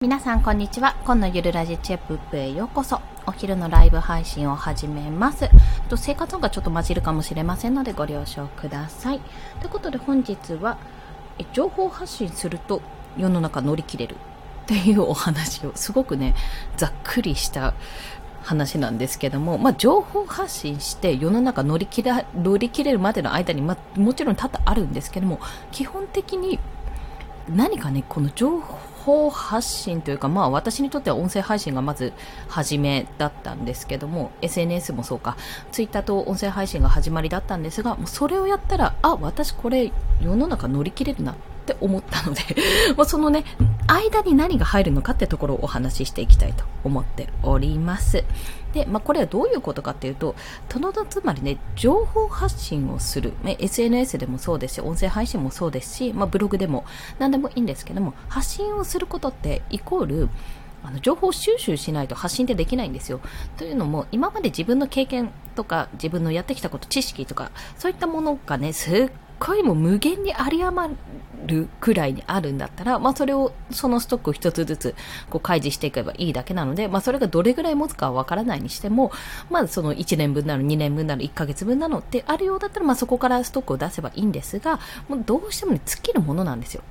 皆さんこんにちは。今のゆるラジチェップップへようこそ。お昼のライブ配信を始めます。と生活音がちょっと混じるかもしれませんのでご了承ください。ということで本日は、え情報発信すると世の中乗り切れるっていうお話を、すごくね、ざっくりした話なんですけども、まあ、情報発信して世の中乗り切れ乗り切れるまでの間に、まあ、もちろん多々あるんですけども、基本的に何かね、この情報発信というか、まあ私にとっては音声配信がまず初めだったんですけども、SNS もそうか、Twitter と音声配信が始まりだったんですが、もうそれをやったら、あ、私これ世の中乗り切れるなって思ったので まあそのね、間に何が入るのかってところをお話ししていきたいと思っております。で、まあ、これはどういうことかっていうと、とのつまりね、情報発信をする、ね、SNS でもそうですし、音声配信もそうですし、まあ、ブログでも何でもいいんですけども、発信をすることってイコール、あの情報収集しないと発信ってできないんですよ。というのも、今まで自分の経験とか、自分のやってきたこと、知識とか、そういったものがね、すっ回も無限に有り余るくらいにあるんだったら、まあそれを、そのストックを一つずつこう開示していけばいいだけなので、まあそれがどれぐらい持つかはわからないにしても、まあその1年分なの、2年分なの、1ヶ月分なのってあるようだったら、まあそこからストックを出せばいいんですが、もうどうしてもね、尽きるものなんですよ。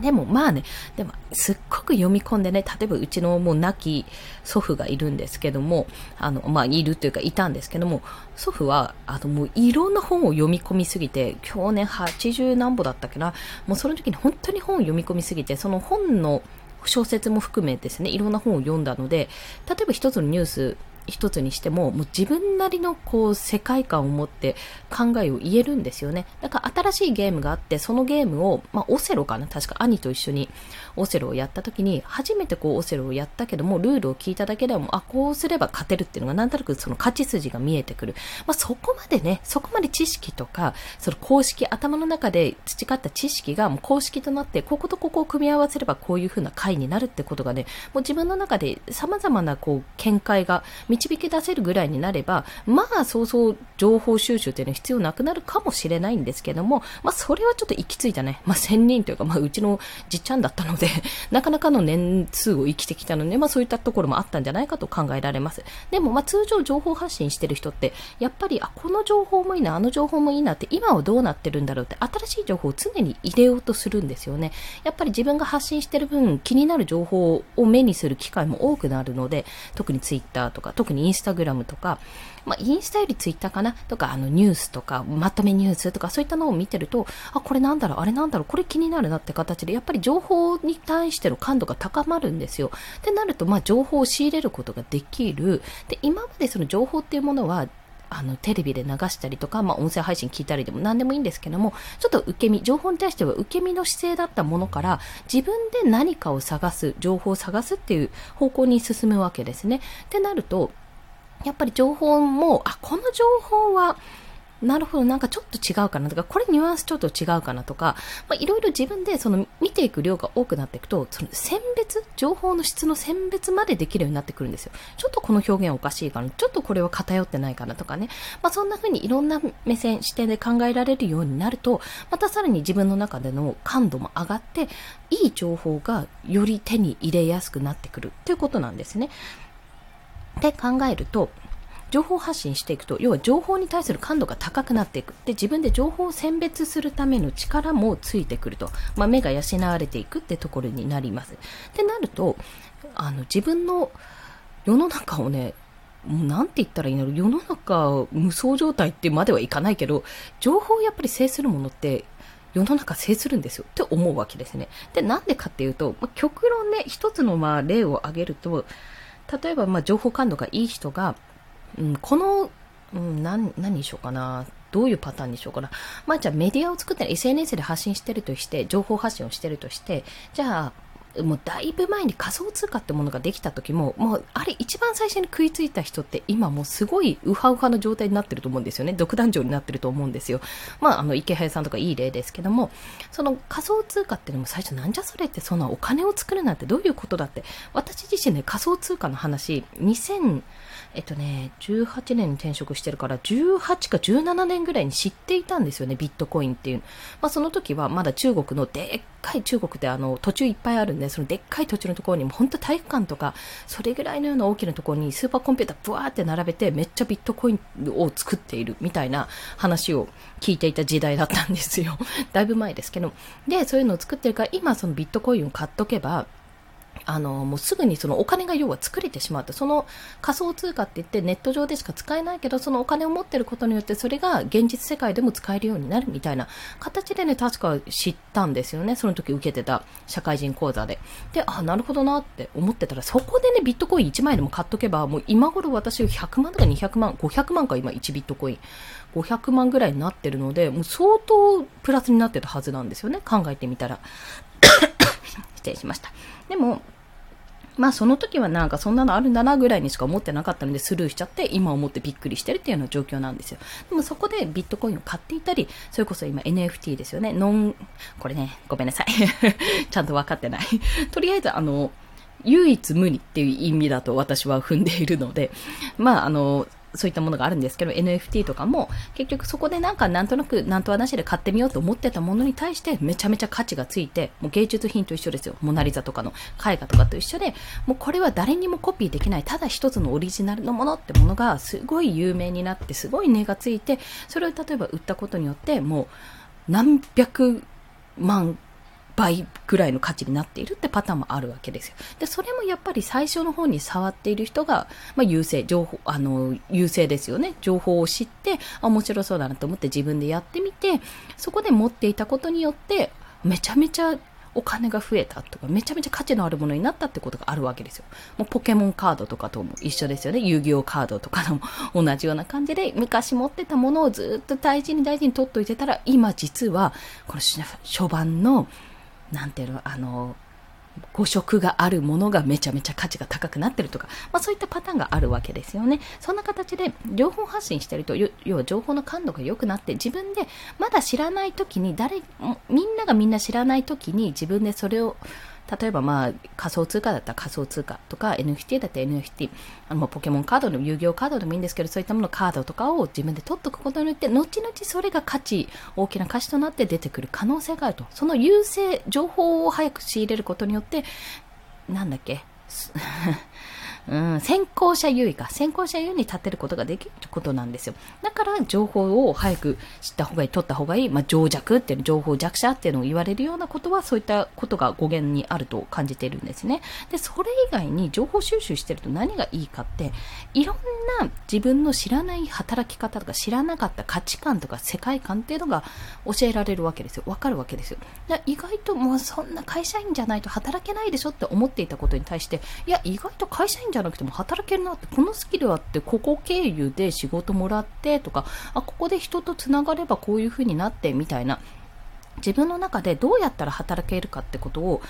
でもまあね、でもすっごく読み込んでね、例えばうちのもう亡き祖父がいるんですけども、あの、まあいるというかいたんですけども、祖父は、あのもういろんな本を読み込みすぎて、去年80何歩だったっけな、もうその時に本当に本を読み込みすぎて、その本の小説も含めですね、いろんな本を読んだので、例えば一つのニュース一つにしても、もう自分なりのこう世界観を持って考えを言えるんですよね。だから新しいゲームがあって、そのゲームを、まあ、オセロかな確か兄と一緒にオセロをやった時に、初めてこうオセロをやったけども、ルールを聞いただけでも、あ、こうすれば勝てるっていうのがなんとなくその勝ち筋が見えてくる。まあ、そこまでね、そこまで知識とか、その公式、頭の中で培った知識がもう公式となって、こことここを組み合わせればこういう風な回になるってことがね、もう自分の中で様々なこう見解が導き出せるぐらいになれば、まあそうそう情報収集っていうのは必要なくなるかもしれないんですけども、まあそれはちょっと行き着いたね、まあ1000人というか、まあうちのじっちゃんだったので なかなかの年数を生きてきたので、まあそういったところもあったんじゃないかと考えられます。でもまあ通常情報発信してる人って、やっぱり、あ、この情報もいいな、あの情報もいいなって、今はどうなってるんだろうって、新しい情報を常に入れようとするんですよね。やっぱり自分が発信してる分、気になる情報を目にする機会も多くなるので、特にツイッターとか、特にインスタグラムとか、まあ、インスタよりツイッターかな？とか、あの、ニュースとか、まとめニュースとか、そういったのを見てると、あ、これなんだろう、あれなんだろう、これ気になるなって形で、やっぱり情報に対しての感度が高まるんですよ。ってなると、まあ、情報を仕入れることができる。で、今までその情報っていうものは、あの、テレビで流したりとか、まあ、音声配信聞いたりでも何でもいいんですけども、ちょっと受け身、情報に対しては受け身の姿勢だったものから、自分で何かを探す、情報を探すっていう方向に進むわけですね。ってなると、やっぱり情報も、あ、この情報は、なるほど、なんかちょっと違うかなとか、これニュアンスちょっと違うかなとか、まあ、いろいろ自分でその見ていく量が多くなっていくと、その選別、情報の質の選別までできるようになってくるんですよ。ちょっとこの表現おかしいかな、ちょっとこれは偏ってないかなとかね。まあ、そんな風にいろんな目線、視点で考えられるようになると、またさらに自分の中での感度も上がって、いい情報がより手に入れやすくなってくるということなんですね。って考えると、情報発信していくと、要は情報に対する感度が高くなっていく。で、自分で情報を選別するための力もついてくると。まあ、目が養われていくってところになります。ってなると、あの、自分の世の中をね、もうなんて言ったらいいの世の中無双状態ってまではいかないけど、情報をやっぱり制するものって世の中制するんですよって思うわけですね。で、なんでかっていうと、まあ、極論ね、一つのまあ例を挙げると、例えば、まあ、情報感度がいい人が、うん、この、うん、何、何にしようかな。どういうパターンにしようかな。まあ、じゃあメディアを作って、SNS で発信してるとして、情報発信をしてるとして、じゃあ、もうだいぶ前に仮想通貨ってものができた時も、もうあれ一番最初に食いついた人って今もうすごいウハウハの状態になってると思うんですよね。独壇場になってると思うんですよ。まああの池早さんとかいい例ですけども、その仮想通貨ってのも最初なんじゃそれってそんなお金を作るなんてどういうことだって、私自身ね仮想通貨の話、2000、えっとね、18年に転職してるから、18か17年ぐらいに知っていたんですよね、ビットコインっていう。まあ、その時はまだ中国のでっかい中国ってあの途中いっぱいあるんで、そのでっかい土地のところにも本当体育館とか、それぐらいのような大きなところにスーパーコンピューターブワーって並べてめっちゃビットコインを作っているみたいな話を聞いていた時代だったんですよ。だいぶ前ですけど。で、そういうのを作ってるから今そのビットコインを買っとけば、あの、もうすぐにそのお金が要は作れてしまった。その仮想通貨って言ってネット上でしか使えないけど、そのお金を持ってることによってそれが現実世界でも使えるようになるみたいな形でね、確か知ったんですよね。その時受けてた社会人講座で。で、あ、なるほどなって思ってたら、そこでね、ビットコイン1枚でも買っとけば、もう今頃私100万とか200万、500万か今1ビットコイン。500万ぐらいになってるので、もう相当プラスになってたはずなんですよね。考えてみたら。失礼しました。でも、まあその時はなんかそんなのあるんだなぐらいにしか思ってなかったのでスルーしちゃって今思ってびっくりしてるっていうような状況なんですよ。でもそこでビットコインを買っていたり、それこそ今 NFT ですよね。ノン、これね、ごめんなさい。ちゃんと分かってない。とりあえずあの、唯一無二っていう意味だと私は踏んでいるので、まああの、そういったものがあるんですけど、NFT とかも、結局そこでなんかなんとなく、なんとはなしで買ってみようと思ってたものに対して、めちゃめちゃ価値がついて、もう芸術品と一緒ですよ。モナリザとかの絵画とかと一緒で、もうこれは誰にもコピーできない、ただ一つのオリジナルのものってものが、すごい有名になって、すごい値がついて、それを例えば売ったことによって、もう、何百万倍ぐらいの価値になっているってパターンもあるわけですよ。で、それもやっぱり最初の方に触っている人が、まあ、優勢、情報、あの、優勢ですよね。情報を知って、面白そうだなと思って自分でやってみて、そこで持っていたことによって、めちゃめちゃお金が増えたとか、めちゃめちゃ価値のあるものになったってことがあるわけですよ。もうポケモンカードとかとも一緒ですよね。遊戯王カードとかのも同じような感じで、昔持ってたものをずっと大事に大事に取っといてたら、今実は、この初版の何ていうの、あの、誤色があるものがめちゃめちゃ価値が高くなってるとか、まあそういったパターンがあるわけですよね。そんな形で情報発信してると、要は情報の感度が良くなって、自分でまだ知らない時に、誰、みんながみんな知らない時に自分でそれを例えばまあ仮想通貨だったら仮想通貨とか NFT だったら NFT、あのポケモンカードの遊戯王カードでもいいんですけど、そういったものカードとかを自分で取っておくことによって、後々それが価値、大きな価値となって出てくる可能性があると。その優勢、情報を早く仕入れることによって、なんだっけ？うん、先行者優位か。先行者優位に立てることができるってことなんですよ。だから情報を早く知った方がいい、取った方がいい、まあ、情弱っていう情報弱者っていうのを言われるようなことは、そういったことが語源にあると感じているんですね。で、それ以外に情報収集してると何がいいかって、いろんな自分の知らない働き方とか知らなかった価値観とか世界観っていうのが教えられるわけですよ。わかるわけですよ。意外ともうそんな会社員じゃないと働けないでしょって思っていたことに対して、いや、意外と会社員じゃゃなくても働けるなって、このスキルあって、ここ経由で仕事もらってとか、あ、ここで人とつながればこういう風になってみたいな、自分の中でどうやったら働けるかってことを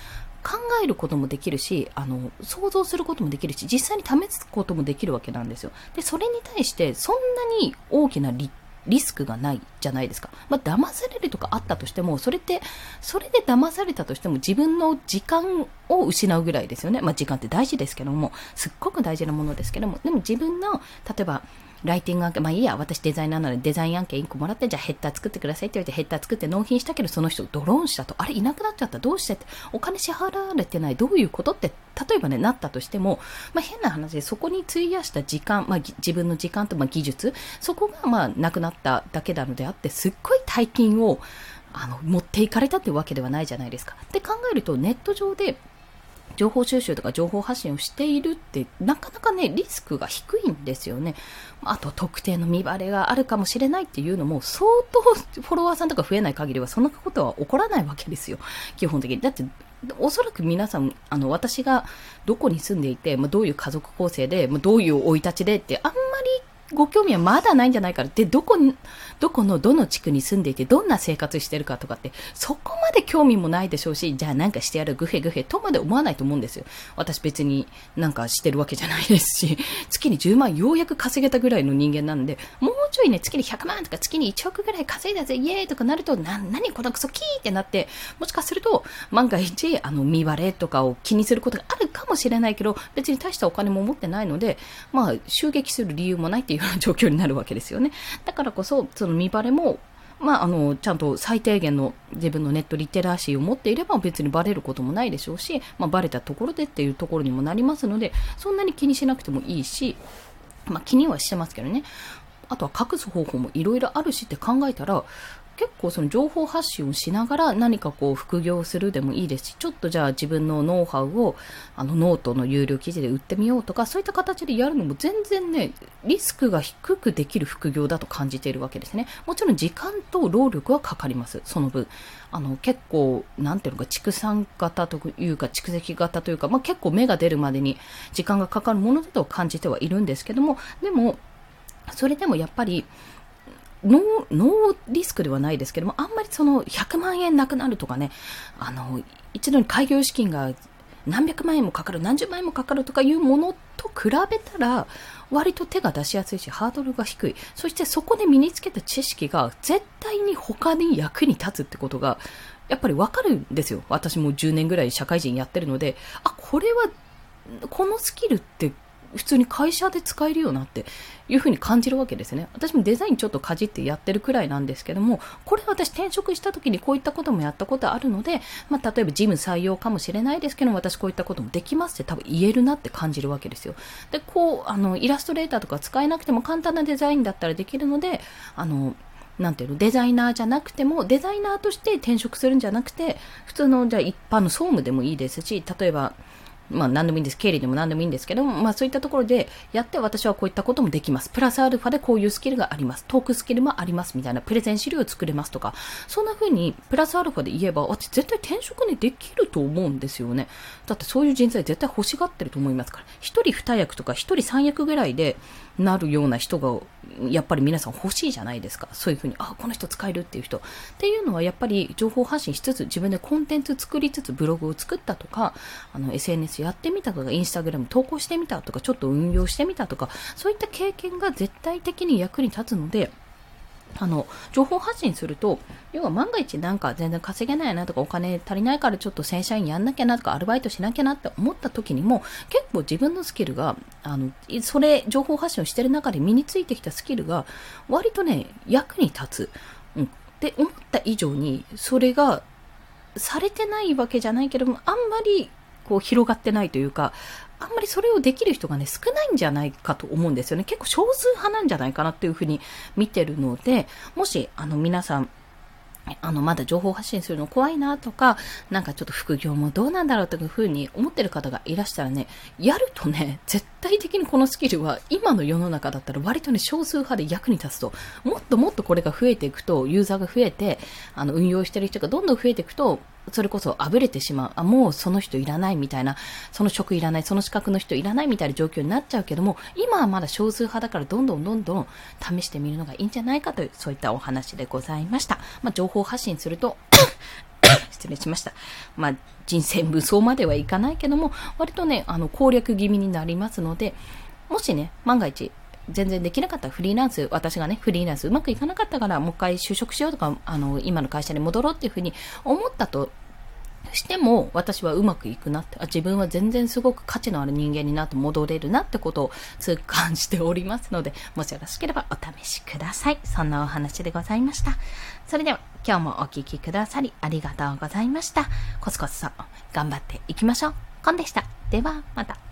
考えることもできるし、あの、想像することもできるし、実際に試すこともできるわけなんですよ。で、それに対して、そんなに大きな立リスクがないじゃないですか。まあ、騙されるとかあったとしても、それって、それで騙されたとしても自分の時間を失うぐらいですよね。まあ、時間って大事ですけども、すっごく大事なものですけども、でも自分の、例えば、ライティング案件、まあいいや、私デザイナーなのでデザイン案件1個もらって、じゃあヘッダー作ってくださいって言われてヘッダー作って納品したけど、その人ドローンしたと、あれいなくなっちゃった、どうして？って、お金支払われてない、どういうことって、例えばね、なったとしても、まあ変な話で、そこに費やした時間、まあ自分の時間とま技術、そこがまあなくなっただけなのであって、すっごい大金を、あの、持っていかれたってわけではないじゃないですか。って考えると、ネット上で、情報収集とか情報発信をしているって、なかなかね、リスクが低いんですよね。あと、特定の見バレがあるかもしれないっていうのも、相当フォロワーさんとか増えない限りは、そんなことは起こらないわけですよ。基本的に。だって、おそらく皆さん、あの、私がどこに住んでいて、まあ、どういう家族構成で、まあ、どういう生い立ちでって、あんまりご興味はまだないんじゃないからで、どこに、どこのどの地区に住んでいて、どんな生活してるかとかって、そこまで興味もないでしょうし、じゃあなんかしてやる、グヘグヘとまで思わないと思うんですよ。私別になんかしてるわけじゃないですし、月に10万ようやく稼げたぐらいの人間なんで、もうちょいね、月に100万とか月に1億ぐらい稼いだぜ、イエーイとかなると、な、何このクソキーってなって、もしかすると、万が一、あの、見割れとかを気にすることがあるかもしれないけど、別に大したお金も持ってないので、まあ、襲撃する理由もないっていうような状況になるわけですよね。だからこそ、その見バレも、まあ、あの、ちゃんと最低限の自分のネットリテラシーを持っていれば別にバレることもないでしょうし、まあ、バレたところでっていうところにもなりますので、そんなに気にしなくてもいいし、まあ、気にはしてますけどね。あとは隠す方法もいろいろあるしって考えたら、結構その情報発信をしながら何かこう副業するでもいいですし、ちょっとじゃあ自分のノウハウをあのノートの有料記事で売ってみようとか、そういった形でやるのも全然ね、リスクが低くできる副業だと感じているわけですね。もちろん時間と労力はかかります、その分。あの結構、なんていうのか、畜産型というか蓄積型というか、まあ、結構芽が出るまでに時間がかかるものだと感じてはいるんですけども、でも、それでもやっぱり、ノー、ノーリスクではないですけども、あんまりその100万円なくなるとかね、あの、一度に開業資金が何百万円もかかる、何十万円もかかるとかいうものと比べたら、割と手が出しやすいし、ハードルが低い。そしてそこで身につけた知識が絶対に他に役に立つってことが、やっぱりわかるんですよ。私も10年ぐらい社会人やってるので、あ、これは、このスキルって普通に会社で使えるよなっていうふうに感じるわけですね。私もデザインちょっとかじってやってるくらいなんですけども、これ私転職した時にこういったこともやったことあるので、まあ、例えばジム採用かもしれないですけども、私こういったこともできますって多分言えるなって感じるわけですよ。で、こう、あの、イラストレーターとか使えなくても簡単なデザインだったらできるので、あの、なんていうの、デザイナーじゃなくても、デザイナーとして転職するんじゃなくて、普通の、じゃ一般の総務でもいいですし、例えば、まあ何でもいいんです。経理でも何でもいいんですけども、まあそういったところでやって私はこういったこともできます。プラスアルファでこういうスキルがあります。トークスキルもありますみたいなプレゼン資料を作れますとか、そんな風にプラスアルファで言えば、私絶対転職にできると思うんですよね。だってそういう人材絶対欲しがってると思いますから。一人二役とか一人三役ぐらいでなるような人が、やっぱり皆さん欲しいじゃないですか。そういうふうに、あ、この人使えるっていう人。っていうのはやっぱり情報発信しつつ、自分でコンテンツ作りつつ、ブログを作ったとか、あの、SNS やってみたとか、インスタグラム投稿してみたとか、ちょっと運用してみたとか、そういった経験が絶対的に役に立つので、あの、情報発信すると、要は万が一なんか全然稼げないなとかお金足りないからちょっと正社員やんなきゃなとかアルバイトしなきゃなって思った時にも結構自分のスキルが、あの、それ、情報発信をしてる中で身についてきたスキルが割とね、役に立つ。うん。って思った以上に、それがされてないわけじゃないけども、あんまりこう広がってないというか、あんまりそれをできる人がね、少ないんじゃないかと思うんですよね。結構少数派なんじゃないかなっていうふうに見てるので、もし、あの、皆さん、あの、まだ情報発信するの怖いなとか、なんかちょっと副業もどうなんだろうというふうに思ってる方がいらしたらね、やるとね、絶対的にこのスキルは今の世の中だったら割とね、少数派で役に立つと、もっともっとこれが増えていくと、ユーザーが増えて、あの、運用してる人がどんどん増えていくと、それこそあぶれてしまう。あ、もうその人いらないみたいな、その職いらない、その資格の人いらないみたいな状況になっちゃうけども、今はまだ少数派だからどんどんどんどん試してみるのがいいんじゃないかという、そういったお話でございました。まあ、情報発信すると 失礼しました。まあ、人生無双まではいかないけども、割とね、あの、攻略気味になりますので、もしね、万が一、全然できなかったフリーランス、私がね、フリーランスうまくいかなかったから、もう一回就職しようとか、あの、今の会社に戻ろうっていうふうに思ったとしても私はうまくいくなってあ自分は全然すごく価値のある人間になって戻れるなってことを痛感しておりますのでもしよろしければお試しください。そんなお話でございました。それでは今日もお聴きくださりありがとうございました。コツコツと頑張っていきましょう。コンでした。ではまた。